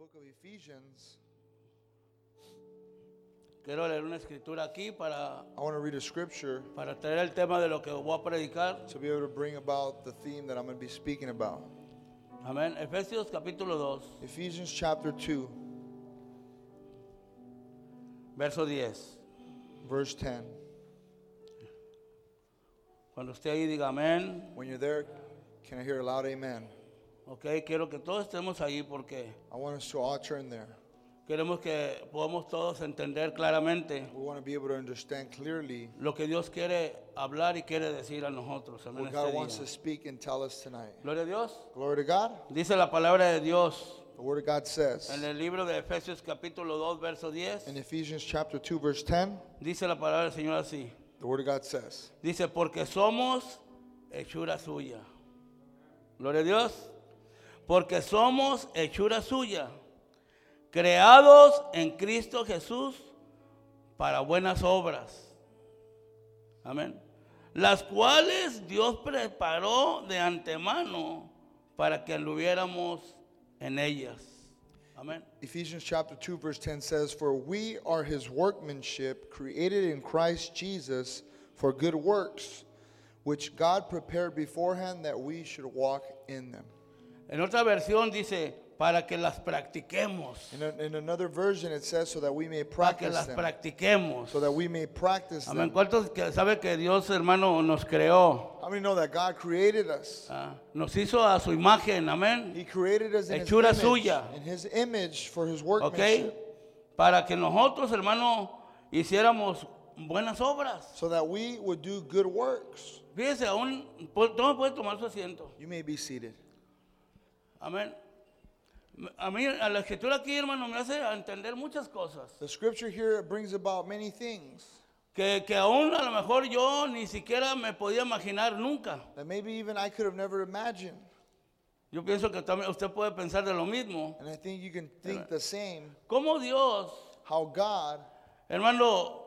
book of Ephesians, Quiero leer una escritura aquí para, I want to read a scripture para traer el tema de lo que voy a predicar. to be able to bring about the theme that I'm going to be speaking about. Amén. Efesios capítulo 2, Ephesians chapter 2, verso 10. verse 10. Cuando esté ahí diga amén. When you're there, can I hear a loud amen? Ok, quiero que todos estemos ahí porque I want us to all turn there. queremos que podamos todos entender claramente We want to be able to understand clearly lo que Dios quiere hablar y quiere decir a nosotros. Amén, what este God wants día. to speak and tell us tonight. Gloria a Dios. Glory to God. Dice la palabra de Dios The Word of God says en el libro de Efesios capítulo 2, verso 10. in Ephesians chapter 2, verse 10, Dice la palabra del Señor así. the Word of God says, Dice, porque somos hechura suya. Gloria a Dios. Porque somos hechura suya. Creados en Cristo Jesús para buenas obras. Amén. Las cuales Dios preparó de antemano para que anduviéramos en ellas. Amén. Ephesians chapter 2, verse 10 says, For we are his workmanship, created in Christ Jesus for good works, which God prepared beforehand that we should walk in them. En otra versión dice, para que las practiquemos. In, a- in another version, it says, So that we may Para que practice las them. practiquemos. So that we may practice Amén. them. ¿Cuántos que sabe que Dios, hermano, nos creó? How many know that God created us? Ah, nos hizo a su imagen, amén. He created us in his, Hechura image, suya. in his image for his ¿Ok? workmanship. Para que nosotros, hermano, hiciéramos buenas obras. So that we would do good works. Fíjese, aún, pu- tome puede tomar su asiento. You may be seated. Amén. A mí, a la escritura aquí, hermano, me hace entender muchas cosas. The scripture here brings about many things Que, que aún a lo mejor yo ni siquiera me podía imaginar nunca. that maybe even I could have never imagined. Yo pienso que también usted puede pensar de lo mismo. And I think you can think the same. ¿Cómo Dios, How God, hermano,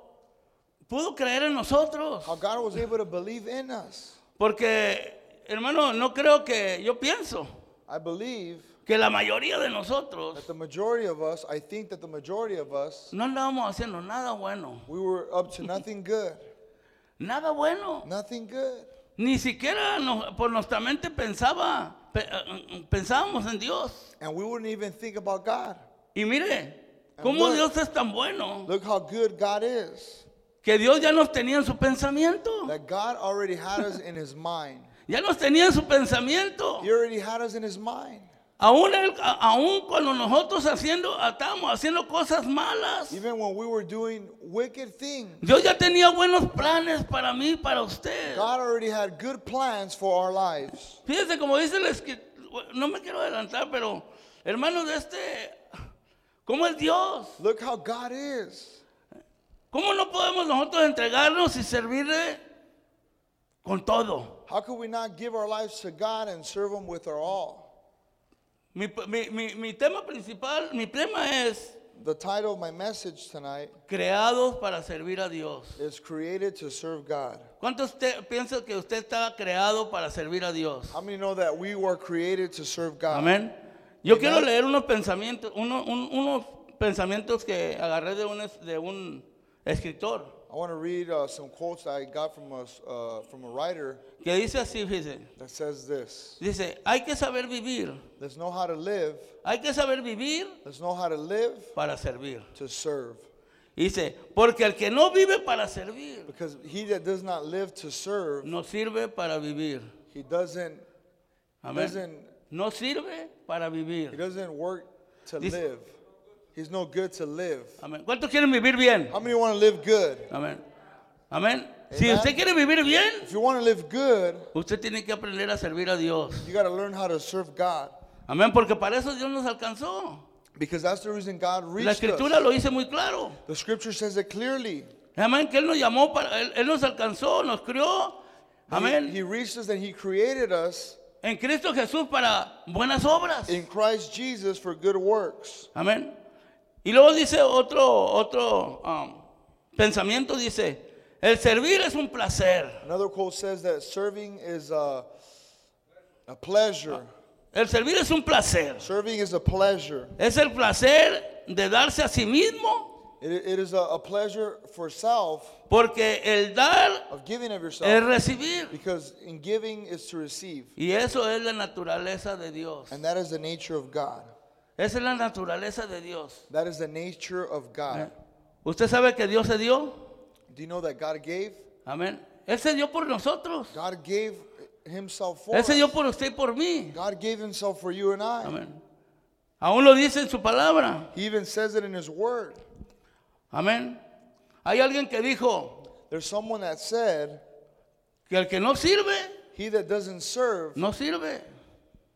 pudo creer en nosotros? how God was able to believe in us. Porque, hermano, no creo que, yo pienso I believe que la mayoría de nosotros that the majority of us, I think that the majority of us, no andábamos haciendo nada bueno. we were up to nothing good. Nada bueno. Nothing good. Ni siquiera nos- por nuestra mente pensaba, pe- eh, pensábamos en Dios. And we wouldn't even think about God. Y mire, cómo look. Dios es tan bueno Look how good God is. que Dios ya nos tenía en su pensamiento. That God already had us in his mind. Ya nos tenía en su pensamiento. He already had us in his mind. Aún, aún cuando nosotros haciendo, estábamos haciendo cosas malas, Even when we were doing wicked things, Dios ya tenía buenos planes para mí, para usted. God already had good plans for our lives. Fíjese como dice la escritura, no me quiero adelantar, pero hermano de este, ¿cómo es Dios? Look how God is. ¿Cómo no podemos nosotros entregarnos y servirle con todo? How could we not give our lives to God and serve him with our all? Mi, mi- mi- mi tema principal, mi tema es The title of my message tonight creados para servir a Dios. is Created to Serve God. ¿Cuántos usted piensa que usted está creado para servir a Dios? How many know that we were created to serve God? Amén. Yo quiero leer unos pensamientos, uno- un- unos pensamientos que agarré de un, es- de un escritor I want to read uh, some quotes that I got from a, uh, from a writer que dice así, fíjese. that says this. Dice, hay que saber vivir, Let's know how to live. hay que saber vivir Let's know how to live para servir. to serve. Dice, porque el que no vive para servir, Because he that does not live to serve, no sirve para vivir. he doesn't, he Amén. doesn't, No sirve para he vivir. doesn't work to Dice- live. He's no good to live. Amén. ¿Cuántos quieren vivir bien? How many want to live good? Amén. Amén. Si Amen. usted quiere vivir bien, If you want to live good, usted tiene que aprender a servir a Dios. you got to learn how to serve God. Amén, porque para eso Dios nos alcanzó. Because that's the reason God La reached escritura us. lo dice muy claro. The scripture says it clearly. Amén, que Él nos llamó, para, él, él nos alcanzó, nos crió. He, Amén. he reached us and he created us En Cristo Jesús para buenas obras. in Christ Jesus for good works. Amén. Y luego dice otro, otro um, pensamiento, dice, el servir es un placer. Another quote says that serving is a, a pleasure. El servir es un placer. Serving is a pleasure. Es el placer de darse a sí mismo, It, it is a, a pleasure for self porque el dar of giving of es yourself recibir. because in giving is to receive. Y eso es la naturaleza de Dios. And that is the nature of God. Esa es la naturaleza de Dios. That is the nature of God. ¿Usted sabe que Dios se dio? Do you know that God gave? Amén. Él se dio por nosotros. God gave himself for Él se dio por usted y por mí. God gave himself for you and I. Amén. Aún lo dice en su palabra. He even says it in his word. Amén. Hay alguien que dijo There's someone that said, que el que no sirve, He that doesn't serve no sirve.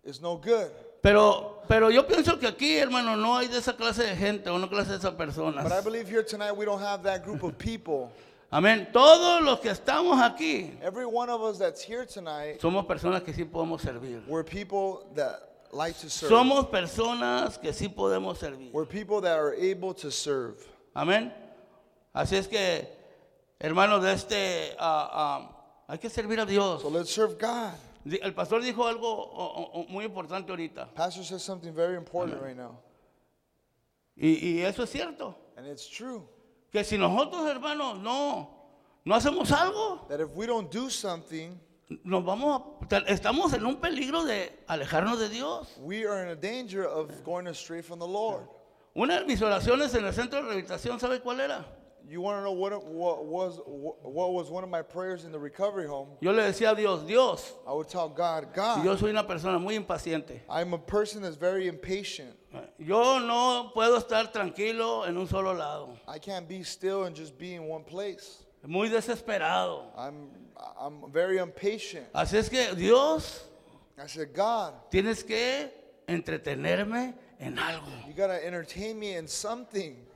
is no good. Pero, pero yo pienso que aquí, hermano, no hay de esa clase de gente o no clase de esas But I personas. believe here tonight we don't have that group of people. Amén. Todos los que estamos aquí Every one of us that's here tonight, somos personas que sí podemos servir. we're people that like to serve. Somos personas que sí podemos servir. We're people that are able to serve. Amén. Así es que, hermanos, de este, ah, ah, hay que servir a Dios. So let's serve God. El pastor dijo algo muy importante ahorita. Pastor says something very important right now, Y, y eso es cierto. and it's true. Que si nosotros, hermanos, no, no hacemos algo, That if we don't do something, nos vamos a- estamos en un peligro de alejarnos de Dios. we are in a danger of going astray from the Lord. Una de mis oraciones en el centro de rehabilitación, ¿sabe cuál era? You want to know what, what was what was one of my prayers in the recovery home? Yo le decía a Dios, Dios, I would tell God, God, yo soy una persona muy impaciente. I'm a person that's very impatient. Yo no puedo estar tranquilo en un solo lado. I can't be still and just be in one place. Muy desesperado. I'm I'm very impatient. Así es que Dios, I said, God, tienes que entretenerme en algo. you gotta entertain me in something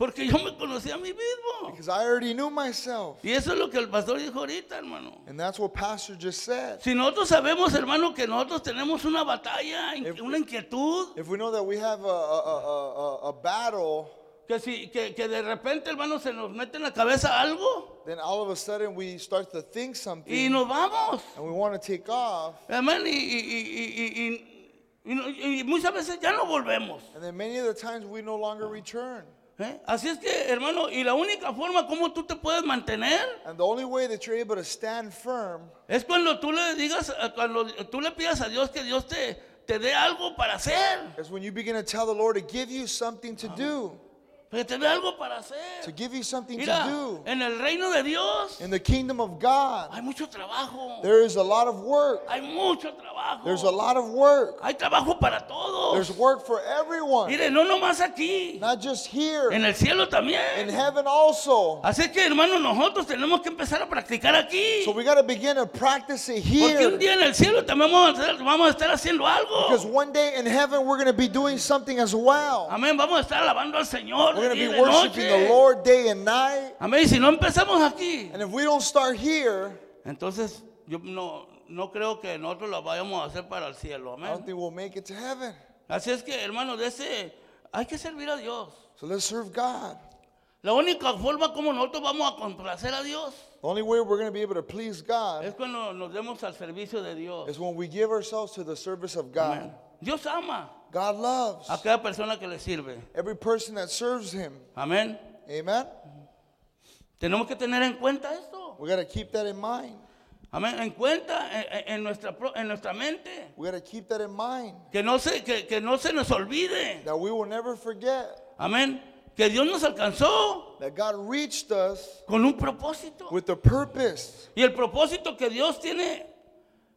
Porque yo me conocí a mí mismo. because I already knew myself, Y eso es lo que el pastor dijo ahorita, hermano. and that's what Pastor just said. Si nosotros sabemos, hermano, que nosotros tenemos una batalla, If- una inquietud, If we know that we have a a, a, a, a battle, que, si, que, que de repente, hermano, se nos mete en la cabeza algo then all of a sudden we start to think y something nos vamos. and we want to take off, Amén. Y, y- y- y- y- y no- y muchas veces ya no volvemos. and then many of the times we no longer return. ¿Eh? Así es que, hermano, y la única forma como tú te puedes mantener And the only way that you're able to stand firm es cuando tú le digas, eh, cuando tú le pidas a Dios que Dios te, te dé algo para hacer. is when you begin to tell the Lord to give you something to do, Que te algo para to give you something to do. en el reino de Dios In the kingdom of God, hay mucho trabajo. there is a lot of work. Hay mucho trabajo. There's a lot of work. Hay trabajo para todos. There's work for everyone, Mire, no nomás aquí, not just here, en el cielo in heaven also. Así que, hermano, nosotros tenemos que empezar a practicar aquí. So we got to begin to practice it Porque un here. día en el cielo también vamos a, hacer- vamos a estar haciendo Because one day in heaven, we're going to be doing something as well. Amén, vamos a estar alabando al Señor. We're going to be worshiping the. Lord day and night. Amén, si no empezamos aquí, And if we don't start here, entonces yo no, no creo que nosotros lo vayamos a hacer para el cielo. I don't Amén. think we'll make it to heaven. Así es que, hermano, de ese hay que servir a Dios. So let's serve God. La única forma como nosotros vamos a complacer a Dios The only way we're going to be able to please God es cuando nos demos al servicio de Dios. is when we give ourselves to the service of God. Amén. Dios ama God loves a cada persona que le sirve. every person that serves Him. Amén. Amen? Tenemos que tener en cuenta esto. We got to keep that in mind. Amén. En cuenta en, en- nuestra, en nuestra mente. We got to keep that in mind. Que no, se, que, que no se nos olvide. That we will never forget Amén. Que Dios nos alcanzó that God reached us con un propósito. with a purpose. Y el propósito que Dios tiene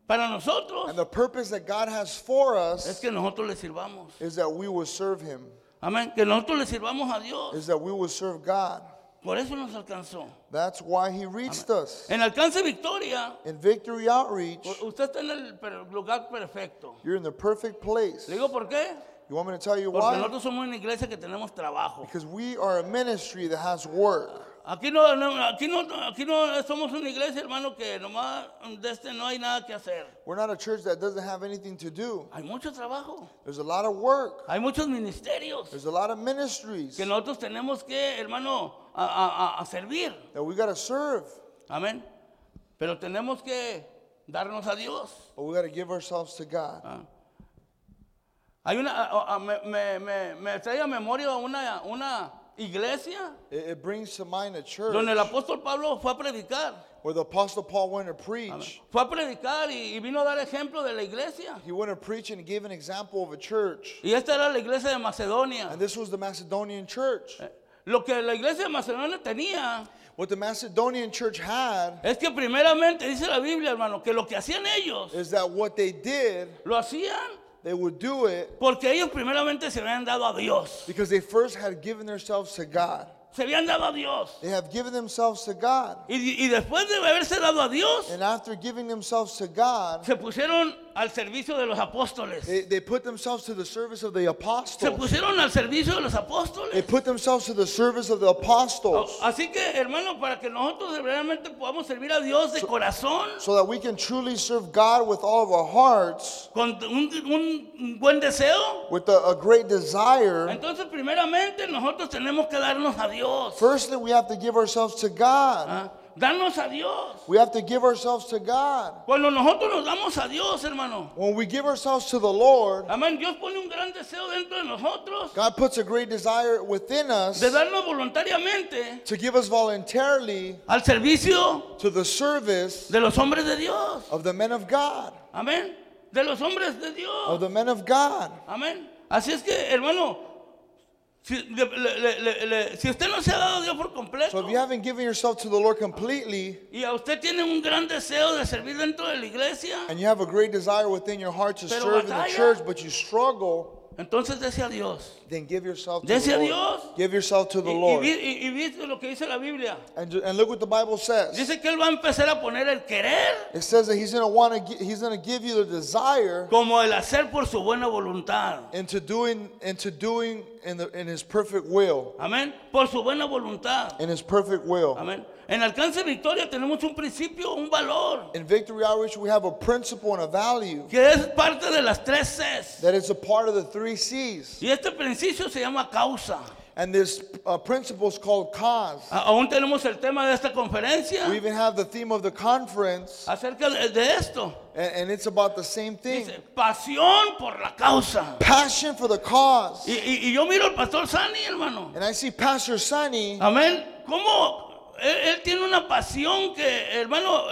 para nosotros And the purpose that God has for es us que nosotros le sirvamos. is that we will serve Him, Amén. Que nosotros le sirvamos a Dios. is that we will serve God. Por eso nos alcanzó. That's why He reached us. En Alcance Victoria, In Victory Outreach, u- usted está en el per- lugar perfecto. you're in the perfect place. ¿Le digo por qué? You want me to tell you Porque why? nosotros somos una iglesia que tenemos trabajo. Because we are a ministry that has work. Aquí no, no- aquí no, aquí no somos una iglesia, hermano, que nomás de este no hay nada que hacer. We're not a church that doesn't have anything to do. Hay mucho trabajo, There's a lot of work. hay muchos ministerios There's a lot of ministries que nosotros tenemos que, hermano, a, a- a- servir. that we got to serve. Amén. Pero tenemos que darnos a Dios. But we got to give ourselves to God. Ah. Hay una, a- me, me, me, me trae a memoria una, una iglesia It, it brings to mind a church donde el apóstol Pablo fue a predicar. where the Apostle Paul went to preach. Fue a predicar y, y vino a dar ejemplo de la iglesia. He went to preach and gave an example of a church. Y esta era la iglesia de Macedonia. And this was the Macedonian church. Lo que la iglesia de Macedonia tenía What the Macedonian church had es que primeramente dice la Biblia, hermano, que lo que hacían ellos is that what they did, lo hacían they would do it porque ellos primeramente se habían dado a Dios. because they first had given themselves to God. Se habían dado a Dios. They have given themselves to God. Y, y después de haberse dado a Dios, And after giving themselves to God, se pusieron al servicio de los apóstoles. they, they put themselves to the service of the Se apostles. pusieron al servicio de los They apóstoles. put themselves to the service of the apostles Así que, hermano, para que nosotros realmente podamos servir a Dios de corazón, so that we can truly serve God with all of our hearts, con un, un buen deseo, with a, a great desire. entonces primeramente nosotros tenemos que darnos a Dios. Firstly, we have to give ourselves to God. ¿ah? Darnos a Dios. We have to give ourselves to God. Cuando nosotros nos damos a Dios, hermano. When we give ourselves to the Lord, Amén. Dios pone un gran deseo dentro de nosotros God puts a great desire within us de darnos voluntariamente to give us voluntarily al servicio to the service de los hombres de Dios. of the men of God. Amén. De los hombres de Of the men of God. Amén. Así es que, hermano, si, le- le- le- le- le- si usted no se ha dado a Dios por So if you haven't given yourself to the Lord completely y a usted tiene un gran deseo de servir dentro de la iglesia, and you have a great desire within your heart to serve in the church, but you struggle, entonces dese a Dios. then give yourself to Dese the a Lord. Dios. Give yourself to the Y, y, Lord. vi- y- y viste lo que dice la Biblia. And, ju- and look what the Bible says. Dice que Él va a empezar a poner el querer It says that He's gonna want to. He's gonna give you the desire como el hacer por su buena voluntad. into doing into doing in the in His perfect will. Amén. Por su buena voluntad. In His perfect will. Amén. En Alcance Victoria tenemos un principio, un valor, In Victory Outreach, we have a principle and a value que es parte de las tres Cs. that is a part of the three C's. Y este principio se llama causa. And this uh, principle is called cause. A- Aún tenemos el tema de esta conferencia We even have the theme of the conference, acerca de, de esto. and, and it's about the same thing. Dice, pasión por la causa. Passion for the cause. Y, y- y yo miro al pastor Sani, hermano. And I see Pastor Sunny, Amén. ¿Cómo? Él, él tiene una pasión que, hermano,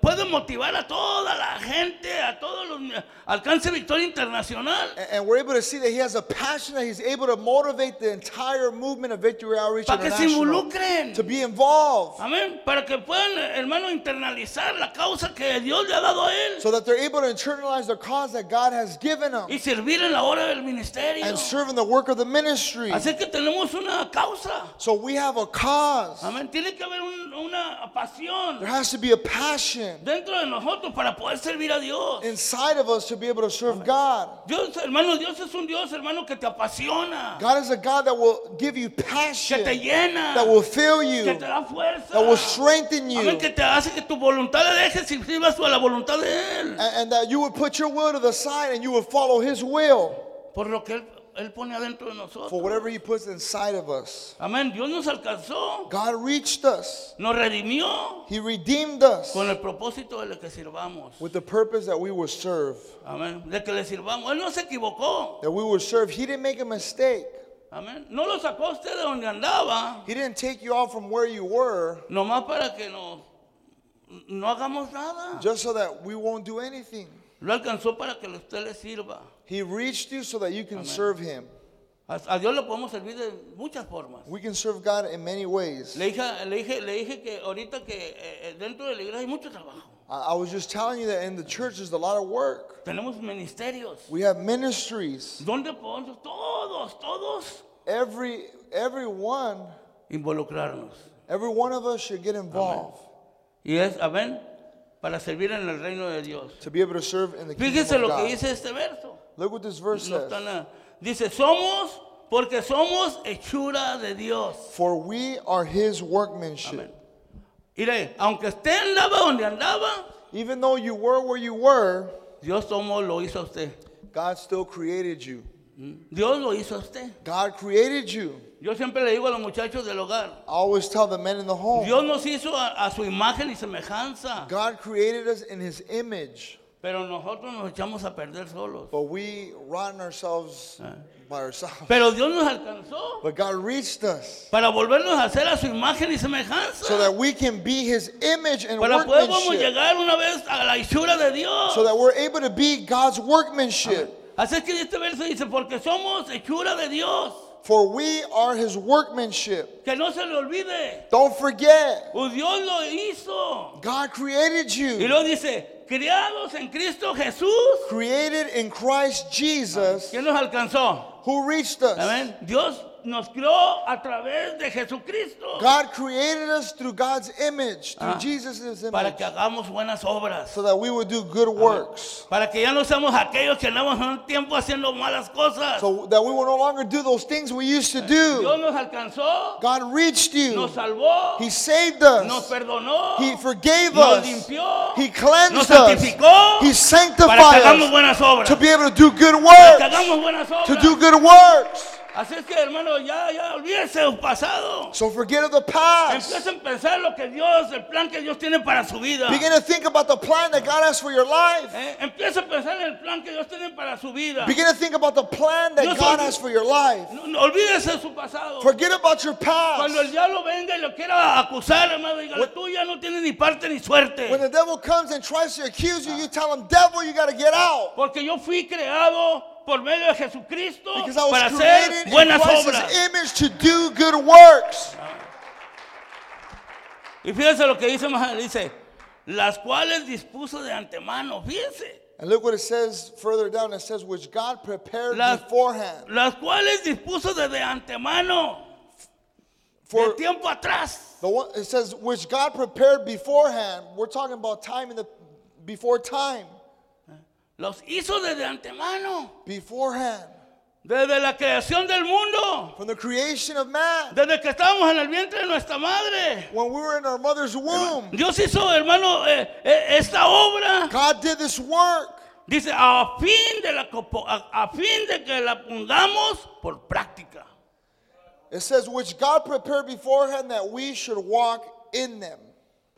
puede motivar a toda la gente, a todos los alcance Victoria Internacional. and- and we're able to see that he has a passion that he's able to motivate the entire movement of Victory Outreach Para que se involucren. to be involved Amén. Para que puedan, hermano, internalizar la causa que Dios le ha dado a él. so that they're able to internalize the cause that God has given them Y servir en la hora del ministerio. and serve in the work of the ministry. Así que tenemos una causa. So we have a cause. Amén. Tiene que haber un- una pasión There has to be a passion dentro de nosotros para poder servir a Dios. inside of us to be able to serve God. Dios, hermano, Dios es un Dios, hermano, que te apasiona, God is a God that will give you que passion, te llena, that will fill que you, te da fuerza, that will strengthen you, Amén, que te hace que tu voluntad le dejes y sirvas a la voluntad de Él. and, and that you would put your will to the side and you would follow His will Por lo que Él, Él pone adentro de for nosotros. whatever He puts inside of us. Amén. Dios nos alcanzó, God reached us, nos redimió He redeemed us con el propósito de que sirvamos. with the purpose that we would serve. Amén. De que le sirvamos. Él no se equivocó. That we would serve. He didn't make a mistake. Amén. No lo sacó a usted de donde andaba, He didn't take you out from where you were No nomás para que nos, no hagamos nada. just so that we won't do anything. Lo alcanzó para que usted le sirva. He reached you so that you can serve Him. A, a Dios le podemos servir de muchas formas. We can serve God in many ways. Le dije, le dije, le dije que ahorita que eh, eh, dentro de la iglesia hay mucho trabajo. I I was just telling you that in the church there's a lot of work. Tenemos ministerios. We have ministries. Donde podemos todos, todos Every everyone, involucrarnos. every one of us should get involved Y es, amén, para servir en el reino de Dios. to be able to serve in the Fíjese kingdom lo que God. dice este verso. Look what this verse No says. nada. Dice, somos, porque somos hechura de Dios. For we are His workmanship. Amén. Mire, aunque usted andaba donde andaba, Even though you were where you were, Dios tomó, lo hizo a usted. God still created you. Mm. Dios lo hizo a usted. God created you. Yo siempre le digo a los muchachos del hogar, I always tell the men in the home. Dios nos hizo a, a su imagen y semejanza. God created us in His image. Pero nosotros nos echamos a perder solos. But we rotten ourselves Ah. by ourselves. Pero Dios nos alcanzó But God reached us para volvernos a hacer a su imagen y semejanza. so that we can be His image and para poder podamos workmanship. llegar una vez a la hechura de Dios. So that we're able to be God's workmanship. Así es que este verso dice, porque somos hechura de Dios. For we are His workmanship. Que no se le olvide. Don't forget, Pues Dios lo hizo. God created Y you, luego dice, criados en Cristo Jesús. created in Christ Jesus, ¿Quién nos alcanzó? who reached us. Amén. Dios nos creó a través de Jesucristo. God created us through God's image, through Ah. Jesus' Para image, que hagamos buenas obras. so that we would do good works. Para que ya no seamos aquellos que andamos un tiempo haciendo malas cosas. So that we will no longer do those things we used to Dios do. nos alcanzó, God reached you. nos salvó, He saved nos us. perdonó, He forgave nos us. limpió, He nos cleansed us. santificó He para que sanctified hagamos us buenas obras. to be able to do good Para que works. hagamos buenas To do good works. Así es que, hermano, ya, ya olvídese del pasado. So forget of the past. Empieza a pensar lo que Dios, el plan que Dios tiene para su vida. Begin to think about the plan that God has for your life. Eh, Empieza a pensar en el plan que Dios tiene para su vida. Begin to think about the plan that Dios God has for your life. No, no, olvídese de su pasado. Forget about your Cuando el past. diablo venga y lo quiera acusar, hermano, dígale, tú ya no tienes ni parte ni suerte. When the devil comes and tries to accuse you, you tell him, Devil, you got to get out. Porque yo fui creado por medio de Jesucristo Because I para was hacer buenas obras. Christ's image to do good works. Y fíjense lo que dice más, dice, las cuales dispuso de antemano, fíjense, And look what it says further down. It says, which God prepared Las- beforehand. las cuales dispuso desde antemano, de tiempo atrás. the one, it says, which God prepared beforehand. We're talking about time in the before time. Los hizo desde antemano, Beforehand. desde la creación del mundo, From the creation of man. desde que estábamos en el vientre de nuestra madre. When we were in our mother's womb. Dios hizo, hermano, eh, eh, esta obra. God did this work. Dice, a fin, de la, a, a fin de que la pongamos por práctica. It says, which God prepared beforehand that we should walk in them.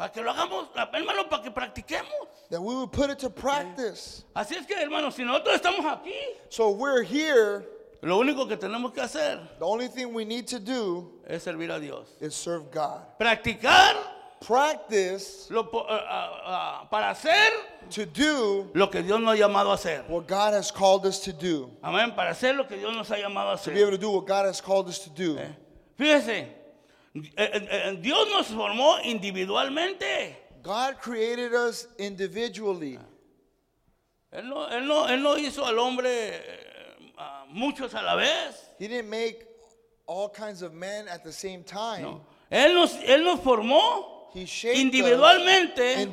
Para que lo hagamos, hermano, para que practiquemos. That we would put it to practice. Así es que, hermano, si nosotros estamos aquí, So we're here. lo único que tenemos que hacer The only thing we need to do es servir a Dios. is serve God. Practicar Practice lo po- ah, ah, ah, para hacer to do lo que Dios nos ha llamado a hacer. what God has called us to do. Amén. Para hacer lo que Dios nos ha llamado a To be able hacer. to do what God has called us to do. Fíjese, Dios nos formó individualmente. God created us individually. Él no, él no, él no hizo al hombre eh, a muchos a la vez. He didn't make all kinds of men at the same time. No. Él, nos, él nos formó individualmente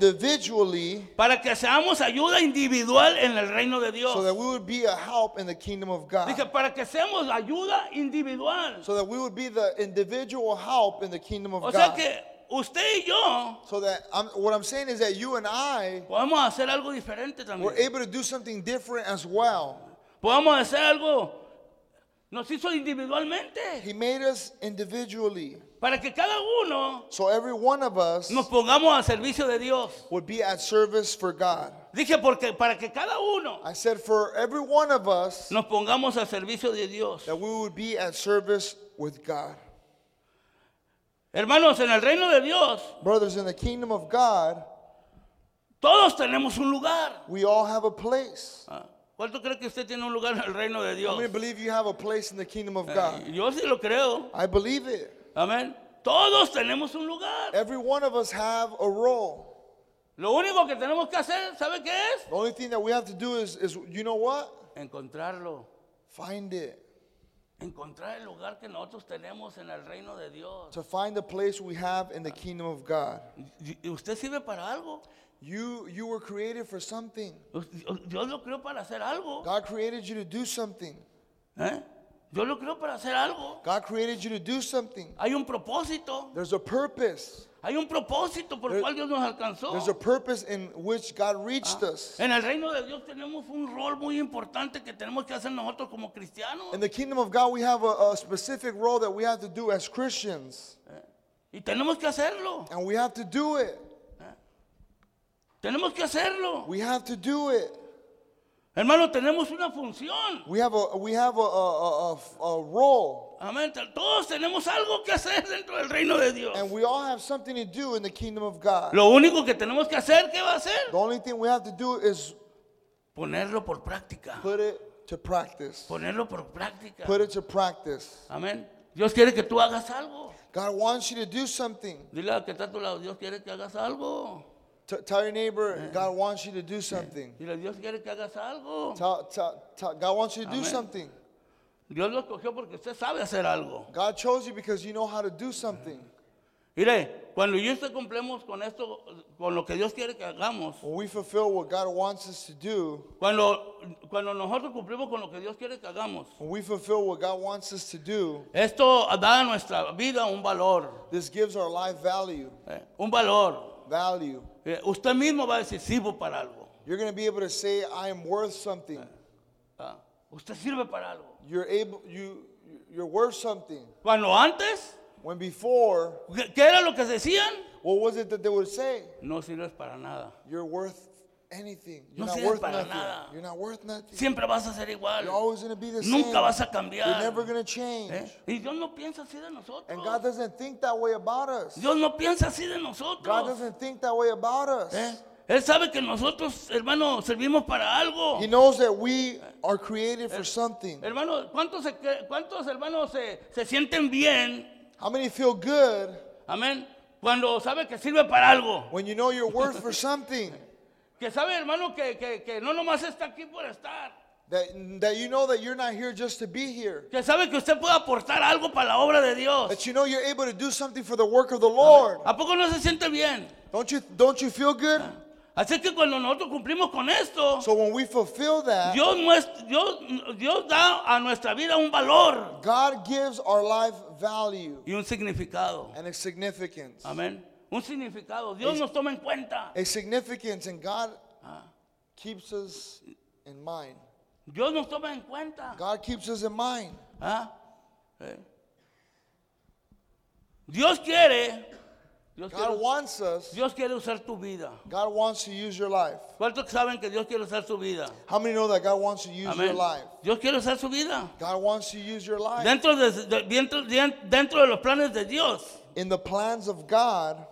para que seamos ayuda individual en el reino de Dios. so that we would be a help in the kingdom of God. Dije, para que seamos ayuda individual. So that we would be the individual help in the kingdom of O sea God. que usted y yo So that I'm, what I'm saying is that you and I podemos hacer algo diferente were también. able to do something different as well. Podemos hacer algo. Nos hizo individualmente He made us individually. Para que cada uno So every one of us nos pongamos al servicio de Dios. would be at service for God. Dije porque para que cada uno I said for every one of us nos pongamos al servicio de Dios. that we would be at service with God. Hermanos, en el reino de Dios, Brothers, in the kingdom of God, todos tenemos un lugar. we all have a place. Ah, ¿Cuánto cree que usted tiene un lugar en el reino de How Dios? many believe you have a place in the kingdom of God? Yo sí lo creo. I believe it. Amén. Todos tenemos un lugar. Every one of us have a role. Lo único que tenemos que hacer, ¿sabe qué es? The only thing that we have to do is, is you know what? Encontrarlo. Find it. Encontrar el lugar que nosotros tenemos en el reino de Dios. To find the place we have in the kingdom of God. ¿Usted sirve para algo? You you were created for something. Dios lo creó para hacer algo. God created you to do something. ¿eh? Dios lo creó para hacer algo. God created you to do something. Hay un propósito. There's a purpose. Hay un propósito por el cual Dios nos alcanzó. There's a purpose in which God reached us. En el reino de Dios tenemos un rol muy importante que tenemos que hacer nosotros como cristianos. In the kingdom of God, we have a, a specific role that we have to do as Christians, Y tenemos que hacerlo. and we have to do it. Tenemos que hacerlo. We have to do it. Hermano, tenemos una función. We have a we have a a, a, a role, Amén. Todos tenemos algo que hacer dentro del reino de Dios. and we all have something to do in the kingdom of God. Lo único que tenemos que hacer, ¿qué va a hacer? The only thing we have to do is Ponerlo por práctica. put it to practice. Ponerlo por práctica. Put it to practice. Amén. Dios quiere que tú hagas algo. God wants you to do something. Dile a que está a tu lado, Dios quiere que hagas algo. T- tell your neighbor, eh. God wants you to do eh. something. Dile, Dios quiere que hagas algo. Tell, tell, tell, God wants you to do something. Dios lo escogió porque usted sabe hacer algo. God chose you because you know how to do something. Eh. Mire, cuando yo y usted cumplimos con esto, con lo que Dios quiere que hagamos, When we fulfill what God wants us to do, cuando, cuando nosotros cumplimos con lo que Dios quiere que hagamos, when we fulfill what God wants us to do, esto da a nuestra vida un valor, this gives our life value. eh, un valor. Value. Eh, usted mismo va a decir, sirvo para algo. You're going to be able to say, I am worth something. Ah, Usted sirve para algo. You're able, you, you're worth something. Cuando antes, When before, ¿qué qué era lo que decían? what was it that they would say? No sirves para nada. You're worth anything. You're No not sirves worth para nothing. nada. You're not worth nothing. Siempre vas a ser igual. You're always going to be the same. Nunca vas a You're cambiar. never going to change. ¿eh? Y Dios no piensa así de nosotros. And God doesn't think that way about us. Dios no piensa así de God nosotros. doesn't think that way about us. ¿eh? Él sabe que nosotros, hermano, servimos para algo. He knows that we are created for something. Hermano, ¿cuántos, se cre- cuántos hermanos se, se sienten bien? How many feel good Amén. Cuando sabe que sirve para algo. when you know you're worth for something? Que sabe, hermano, que, que, que no nomás está aquí por estar. That, that you know that you're not here just to be here. Que sabe que usted puede aportar algo para la obra de Dios. That you know you're able to do something for the work of the Lord. ¿A poco no se siente bien? Don't you, don't you feel good? Así que cuando nosotros cumplimos con esto, So when we fulfill that, Dios, muest- Dios, Dios da a nuestra vida un valor God gives our life value y un significado. and a significance. Amén. Un significado. Dios nos toma en cuenta. A significance, and God Ah, keeps us in mind. Dios nos toma en cuenta. God keeps us in mind. Ah, eh. Dios quiere, Dios quiere, God wants us, Dios quiere usar tu vida. God wants to use your life. ¿Cuántos saben que Dios quiere usar su vida? How many know that God wants to use your Amén. life? Dios quiere usar su vida. God wants to use your life. Dentro de, de- dentro, de- dentro de los planes de Dios. In the plans of God,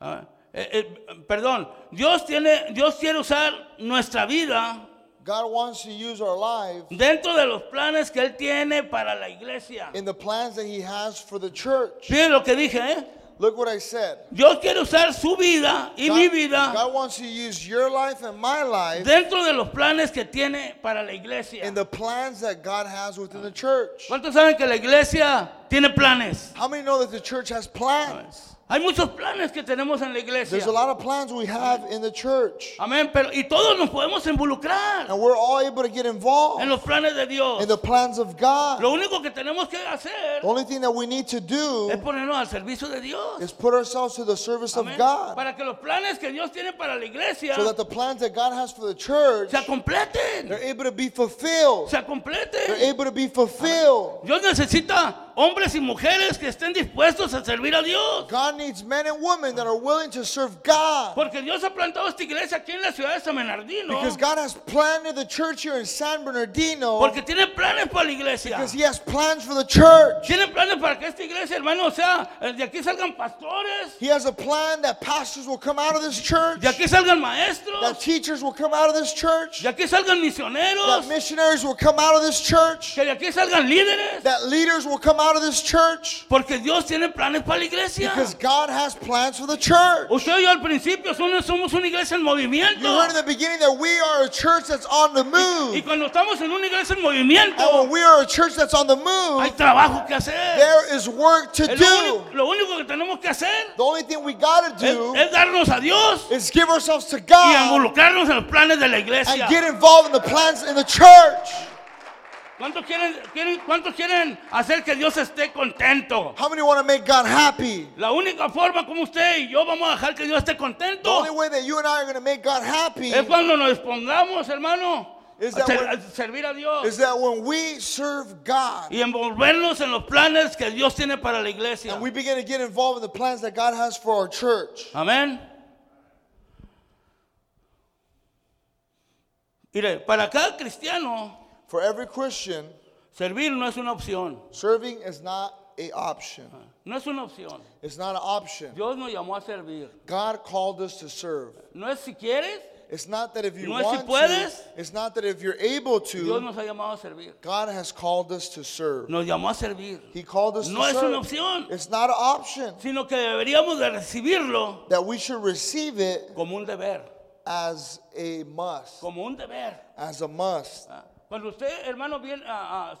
Ah, eh, eh, perdón, Dios, tiene, Dios quiere usar nuestra vida God wants to use our life dentro de los planes que Él tiene para la iglesia. in the plans that He has for the church. Miren lo que dije, ¿eh? Look what I said. Dios quiere usar su vida y mi vida God wants to use your life and my life dentro de los planes que tiene para la iglesia. in the plans that God has within the church. ¿Cuántos saben que la iglesia tiene planes? How many know that the church has plans? Hay muchos planes que tenemos en la iglesia. There's a lot of plans we have in the church. Amén, pero y todos nos podemos involucrar And we're all able to get involved en los planes de Dios. in the plans of God. Lo único que tenemos que hacer The only thing that we need to do es ponernos al servicio de Dios. is put ourselves to the service of Amén. God Para que los planes que Dios tiene para la iglesia so that the plans that God has for the church, se completen. they're able to be fulfilled. Se They're completen. able to be fulfilled. Dios necesita hombres y mujeres que estén dispuestos a servir a Dios. God needs men and women that are willing to serve God Porque Dios ha plantado esta iglesia aquí en la ciudad de San Bernardino. because God has planted the church here in San Bernardino Porque tiene planes para la iglesia. because He has plans for the church. Tiene planes para que esta iglesia, hermano, o sea, eh, de aquí salgan pastores, He has a plan that pastors will come out of this church, de aquí salgan that teachers will come out of this church, de aquí salgan that misioneros, missionaries will come out of this church, que de aquí salgan líderes. that leaders will come out of this church Porque Dios tiene planes para la iglesia. because God has plans for the church. Usted oyó al principio, somos una iglesia en You movimiento. heard in the beginning that we are a church that's on the Y move. cuando estamos en una iglesia en And when we are a church that's on the hay move, trabajo que hacer. there is work to do. lo único que tenemos que hacer The only thing we gotta do es darnos a Dios is give ourselves to y God involucrarnos en los planes de la and get involved in the plans in the church. ¿Cuántos quieren, quieren- ¿Cuántos quieren hacer que Dios esté contento? How many want to make God happy? La única forma como usted y yo vamos a dejar que Dios esté The contento only way that you and I are going to make God happy es cuando nos pongamos, hermano, Is a, that ser- when- a servir a Dios is that when we serve God y envolvernos en los planes que Dios tiene para la iglesia. and we begin to get involved in the plans that God has for our church. Amén. Mire, para cada cristiano, For every Christian, servir no es una opción. serving is not a option. No es una opción. It's not an option. Dios nos llamó a servir. God called us to serve. No es si quieres, It's not that if you No es si want to, puedes. it's not that if you're able Dios to, nos ha llamado a servir. God has called us to serve. Nos llamó a servir. He called us No to es serve. una opción, It's not an option. sino que deberíamos de recibirlo That we should receive it como un deber. as a must. Como un deber. As a must. Ah, Cuando usted, hermano,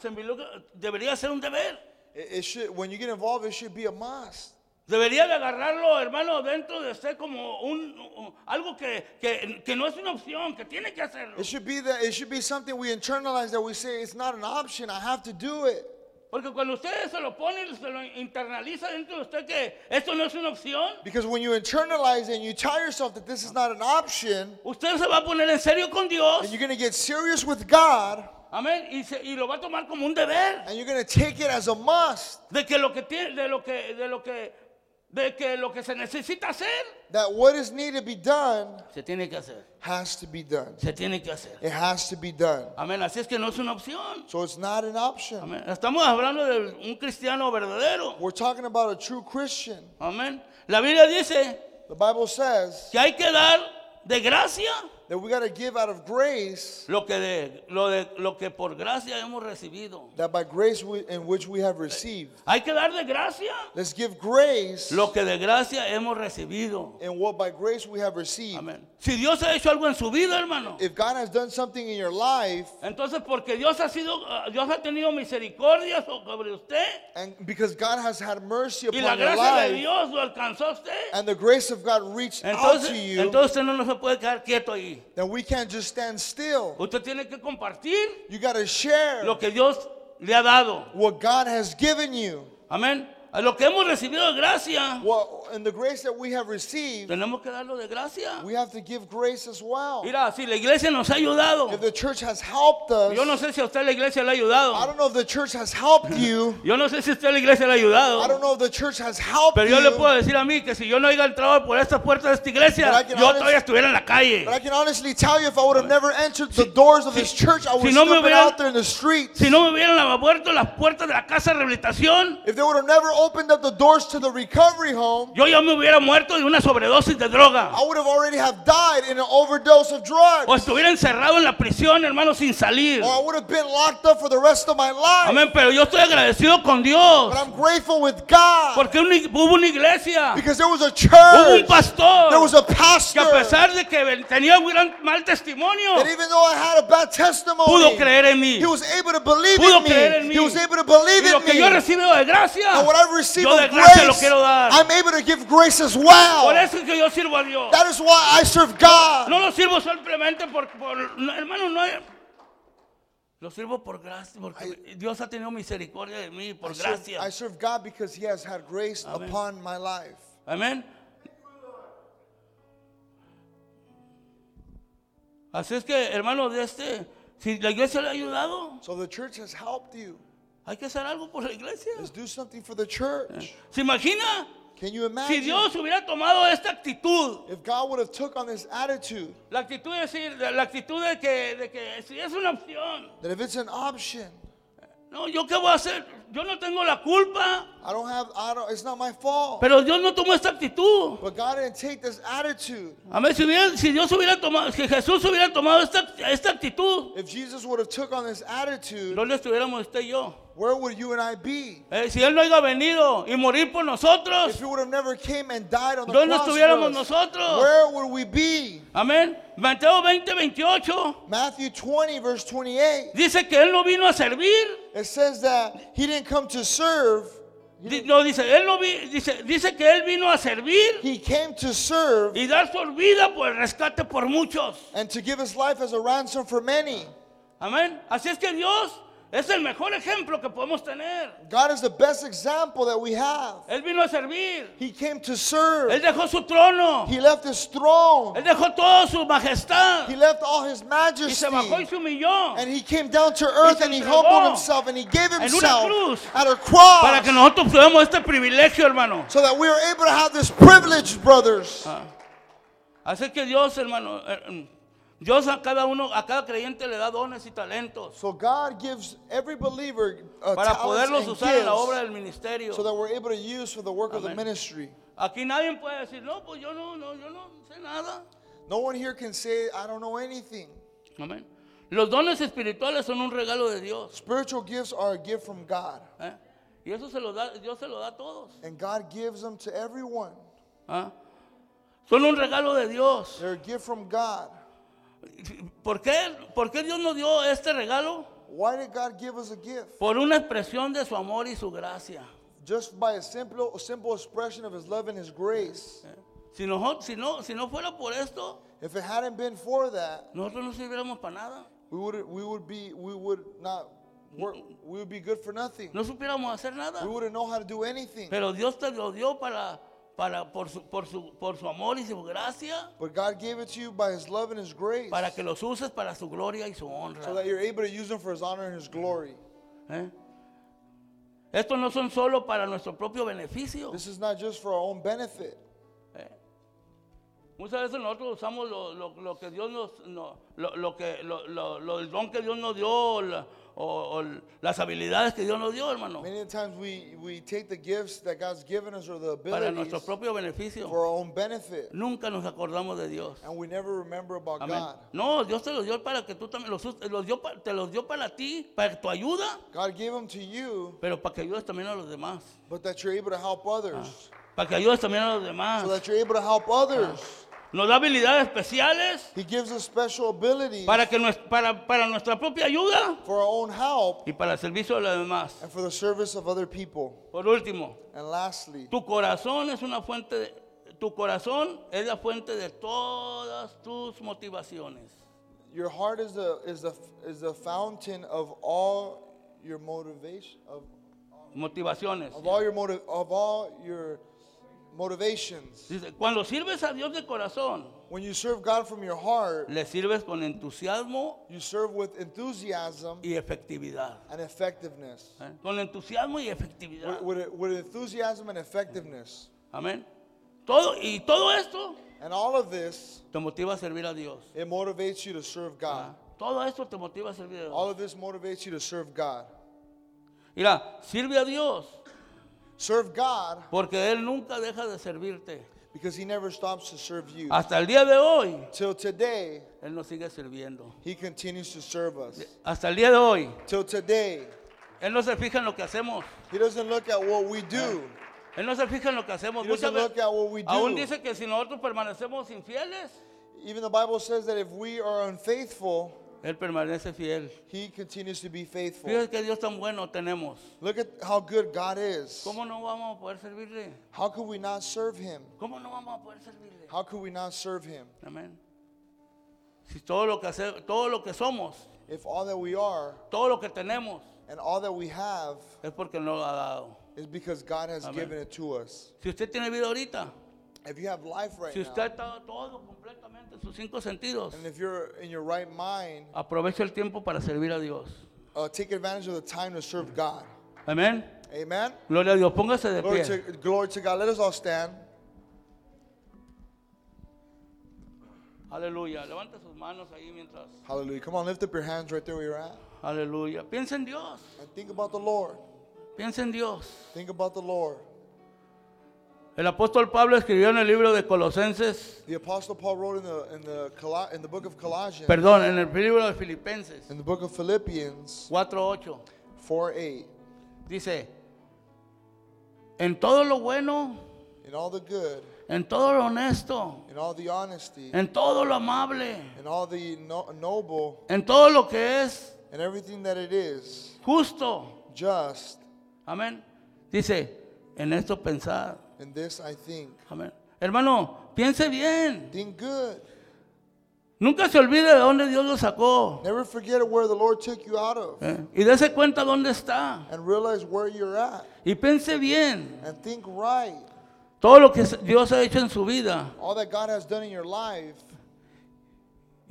se involucra, debería ser un deber. It, it should when you get involved, it should be a must. Debería de agarrarlo, hermano, dentro de usted como un, un- algo que, que, que no es una opción, que tiene que hacerlo. It should be that it should be something we internalize that we say it's not an option. I have to do it. Porque cuando usted se lo pone, se lo internaliza dentro de usted que esto no es una opción, Because when you internalize it and you tell yourself that this is not an option, usted se va a poner en serio con Dios, and you're going to get serious with God, amén, y, se- y lo va a tomar como un deber. and you're going to take it as a must. de que lo que tiene, de lo que, de lo que, de que lo que se necesita hacer, That what is needed to be done se tiene que hacer, has to be done. se tiene que hacer. It has to be done. Amén, así es que no es una opción. So it's not an option. Amén. Estamos hablando de un cristiano verdadero. We're talking about a true Christian. Amén. La Biblia dice The Bible says que hay que dar de gracia that we got to give out of grace, lo que de lo de lo que por gracia hemos recibido. that by grace we, in which we have received. Hay que dar de gracia Let's give grace lo que de gracia hemos recibido. in what by grace we have received. Amén. Si Dios ha hecho algo en su vida, hermano, If God has done something in your life, entonces porque Dios ha sido ah, Dios ha tenido misericordia sobre usted and because God has had mercy y la upon your gracia de life, Dios lo alcanzó a usted. and the grace of God reached out Entonces, to you, entonces usted no se puede quedar quieto ahí. Then we can't just stand still. Usted tiene que compartir You got to share lo que Dios le ha dado. what God has given you. Amén. A lo que hemos recibido de gracia, Well, and the grace that we have received, tenemos que darlo de gracia. we have to give grace as well. Mira, si la iglesia nos ha ayudado, If the church has helped us, yo no sé si a usted la iglesia le ha I ayudado. don't know if the church has helped you. Yo no sé si a usted la iglesia le ha I don't ayudado. know if the church has helped Pero yo le puedo decir a mí que si yo no haya entrado por estas puertas de esta But I iglesia, can yo honest- todavía estuviera en la calle. But I can honestly tell you, if I would have never entered the doors of this church, I would si have no still me been hubieran- out there in the streets. Si no me hubieran abierto las puertas de la casa de rehabilitación, If they would have never opened up the doors to the recovery home, yo ya me hubiera muerto de una sobredosis de droga. I would have already have died in an overdose of drugs. O estuviera encerrado en la prisión, hermano, sin salir. Or I would have been locked up for the rest of my life. Amén, pero yo estoy agradecido con Dios. But I'm grateful with God Porque una- hubo una iglesia, because there was a hubo un church, pastor, there was a que pastor a pesar de que tenía un gran mal testimonio, that even though I had a bad pudo testimony, creer en mí. he was able to believe Pudo in creer en mí. He was able to believe Y lo in que yo me. recibido de gracia, And what I've received yo de gracia lo grace, quiero dar. I'm able to give grace as Por well. eso es que yo sirvo a Dios. That is why I serve God. No lo sirvo simplemente por, por- no, hermano, no es- Lo sirvo por gracia, porque Dios ha tenido misericordia de mí, por I serve, gracia. I serve God because He has had grace upon my life. Amén. Así es que, hermano, de este, si la iglesia le ha ayudado, So the church has helped you. Hay que hacer algo por la iglesia. Let's do something for the church. ¿Se imagina? Can you Si imagine Dios hubiera tomado esta actitud, if God would have took on this attitude la actitud de decir, la actitud de que, de que si es una opción, that if it's an option, no, yo qué voy a hacer, yo no tengo la culpa, I don't have, I don't, it's not my fault. pero Dios no tomó esta actitud. But God didn't take this attitude. Amén. Si, hubiera- si Dios hubiera tomado, si Jesús hubiera tomado esta, esta actitud, If Jesus would have took on this attitude, le estuviéramos usted y yo. where would you and I be? Eh, si Él no haya venido y morir por nosotros, If He would have never came and died on the ¿dónde cross for estuviéramos us, nosotros? where would we be? Amén. Mateo 20, 28 Matthew 20, verse 28, dice que Él no vino a servir. It says that He didn't come to serve, No, dice, él no vi- dice, dice que Él vino a servir He came to serve y dar su vida por el rescate por muchos. and to give His life as a ransom for many. Amén. Así es que Dios es el mejor ejemplo que podemos tener. God is the best example that we have. Él vino a servir. He came to serve. Él dejó su trono. He left His throne. Él dejó toda su majestad. He left all His Y se bajó y majesty. se humilló. And He came down to earth and He humbled Himself and He gave una Himself cruz at a Para que cross nosotros tuviéramos este privilegio, hermano. so that we are able to have this privilege, brothers. Así que Dios, hermano, eh, Dios a cada uno, a cada creyente le da dones y talentos So God gives every believer uh, para poderlos usar en la obra del ministerio. so that we're able to use for the work of the ministry. Aquí nadie puede decir, no, pues yo no, no, yo no sé nada. No one here can say, I don't know anything. Amén. Los dones espirituales son un regalo de Dios. Spiritual gifts are a gift from God, ¿eh? Y eso se lo da, Dios se lo da a todos. and God gives them to everyone. ¿ah? Son un regalo de Dios. They're a gift from God. ¿Por qué? ¿Por qué Dios nos dio este regalo? Why did God give us a gift? Por una expresión de su amor y su gracia. Just by a simple, simple expression of His love and His grace. Si, no, si no fuera por esto, If it hadn't been for that, nosotros no sirviéramos para nada. we would we would be we would not work. We would be good for nothing. No supiéramos hacer nada. We wouldn't know how to do anything. Pero Dios te lo dio para, para, por, su, por, su, por su amor y su gracia, But God gave it to you by His love and His grace, para que los uses para su gloria y su honra. so that you're able to use them for His honor and His glory. ¿eh? Estos no son solo para nuestro propio beneficio. This is not just for our own benefit. ¿eh? Muchas veces nosotros usamos lo, lo- lo que Dios nos, no- lo, lo que, lo, lo- lo- el don que Dios nos dio, la- o, o las habilidades que Dios nos dio, hermano, Many times we we take the gifts that God's given us or the para abilities nuestro propio beneficio. for our own benefit, Nunca nos acordamos de Dios. and we never remember about Amén. God. No, Dios te los dio para que tú también los, los dio pa- te los dio para ti, para tu ayuda, God gave them to you, pero para que ayudes también a los demás. but that you're able to help others, Para que ayudes también a los demás. so that you're able to help others. Nos da habilidades especiales He gives us special abilities para, que nues- para, para nuestra propia ayuda for our own help y para el servicio de los demás. and for the service of other people. Por último, And lastly, tu corazón es una fuente de, tu corazón es la fuente de todas tus motivaciones. your heart is the is the is the fountain of all your motivation of, Motivaciones. of all your motive of all your motivations. Dice, cuando sirves a Dios de corazón, When you serve God from your heart, le sirves con entusiasmo you serve with enthusiasm y efectividad. and effectiveness. ¿eh? Con entusiasmo y efectividad. With, with, with enthusiasm and effectiveness. Amén. Todo, y todo esto And all of this, te motiva a servir a Dios. it motivates you to serve God. ¿ah? Todo esto te motiva a servir a Dios. All of this motivates you to serve God. Mira, sirve a Dios Serve God porque Él nunca deja de servirte. because He never stops to serve you. Hasta el día de hoy, Till today, Él nos sigue sirviendo. He continues to serve us. Hasta el día de hoy, Till today, Él no se fija en lo que hacemos. He doesn't look at what we do. Él no se fija en lo que hacemos. He Muchas doesn't look at what we aún do. dice que si nosotros permanecemos infieles, Even the Bible says that if we are unfaithful, Él permanece fiel. He continues to be faithful. Fíjate que Dios tan bueno tenemos. Look at how good God is. ¿Cómo no vamos a poder servirle? How could we not serve Him? ¿Cómo no vamos a poder servirle? How could we not serve Him? Amén. Si todo lo que hace, todo lo que somos, If all that we are todo lo que tenemos and all that we have es porque no lo ha dado. is because God has Amén. given it to us. Si usted tiene vida ahorita, If you have life right si now, usted está todo completamente en sus cinco sentidos, and if you're in your right mind, aproveche el tiempo para servir a Dios. uh, take advantage of the time to serve God. Amén. Amen. Gloria a Dios. Póngase de Glory pie. to, glory to God. Let us all stand. Aleluya. Levante sus manos ahí mientras. Hallelujah. Come on, lift up your hands right there where you're at. Aleluya. Piensa en Dios. And think about the Lord. Piensa en Dios. Think about the Lord. El apóstol Pablo escribió en el libro de Colosenses, The Apostle Paul wrote in the in the in the book of Colossians, perdón, en el libro de Filipenses. In the book of Philippians. 4:8. 4 8. Dice, en todo lo bueno, In all the good, en todo lo honesto, in all the honesty, en todo lo amable, in all the no- noble, en todo lo que es and everything that it is, justo. just, Amén. Dice, en esto pensad. in this I think. Amén. Hermano, piense bien. Think good. Nunca se olvide de dónde Dios lo sacó. Never forget where the Lord took you out of, ¿eh? Y dése cuenta dónde está. and realize where you're at, Y piense bien. and think right. Todo lo que Dios ha hecho en su vida. All that God has done in your life,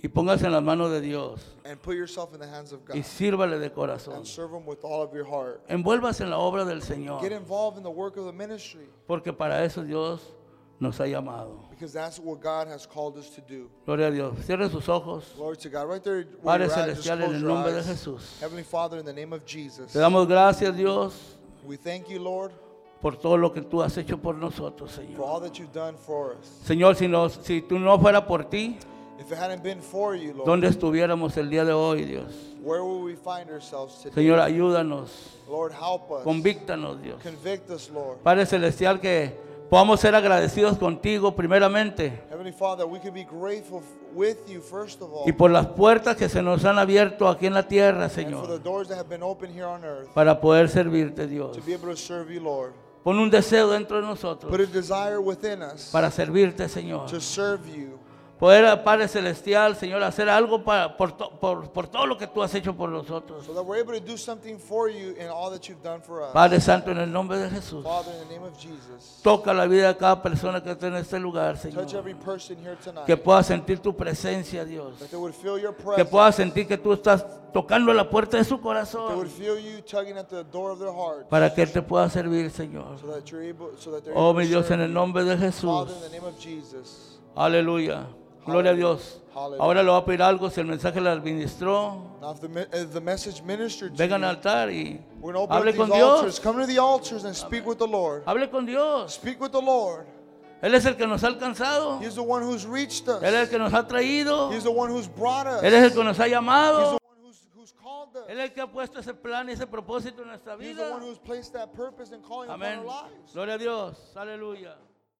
Y póngase en las manos de Dios. and put yourself in the hands of God, Y sírvale de corazón. and serve Him with all of your heart. Envuélvase en la obra del Señor. Get involved in the work of the ministry, Porque para eso Dios nos ha llamado. because that's what God has called us to do. Gloria a Dios. Cierre sus ojos. Glory to God. Right there Padre Celestial, en el nombre de. Jesús. Heavenly Father, in the name of Jesus, Te damos gracias, Dios, we thank you, Lord, por todo lo que tú has hecho por nosotros, for Señor. all that you've done for us. Señor, si, si tú no fuera por ti, If it hadn't been for you, Lord, ¿dónde estuviéramos el día de hoy, Dios? where would we find ourselves today? Señor, ayúdanos, Lord, help us. convíctanos, Dios. Convict us, Lord. Padre Celestial, que podamos ser agradecidos contigo primeramente Heavenly Father, we can be grateful with you, first of all, y por las puertas que se nos han abierto aquí en la tierra, and for the Señor, doors that have been opened here on earth para poder servirte, Dios. to be able to serve you, Lord. Pon un deseo dentro de nosotros Put a desire within us para servirte, Señor. Poder, Padre Celestial, Señor, hacer algo para, por, to- por, por todo lo que tú has hecho por nosotros. so. Padre Santo, en el nombre de Jesús, Father, in the name of Jesus, toca la vida de cada persona que está en este lugar, Señor. touch every person here tonight. Que pueda sentir tu presencia, Dios. Que pueda sentir que tú estás tocando la puerta de su corazón para que Él te pueda servir, Señor. So that you're able, so Oh, mi Dios, en el nombre de Jesús. Father. Aleluya. Gloria a Dios. Ahora le voy a pedir algo si el mensaje le administró. Vengan al altar y hable con. Dios. Hable con Dios. Él es el que nos ha alcanzado. Él es el que nos ha traído. Él es el que nos ha llamado. Él es el que ha puesto ese plan y ese propósito en nuestra vida. Amén. Gloria a Dios. Aleluya.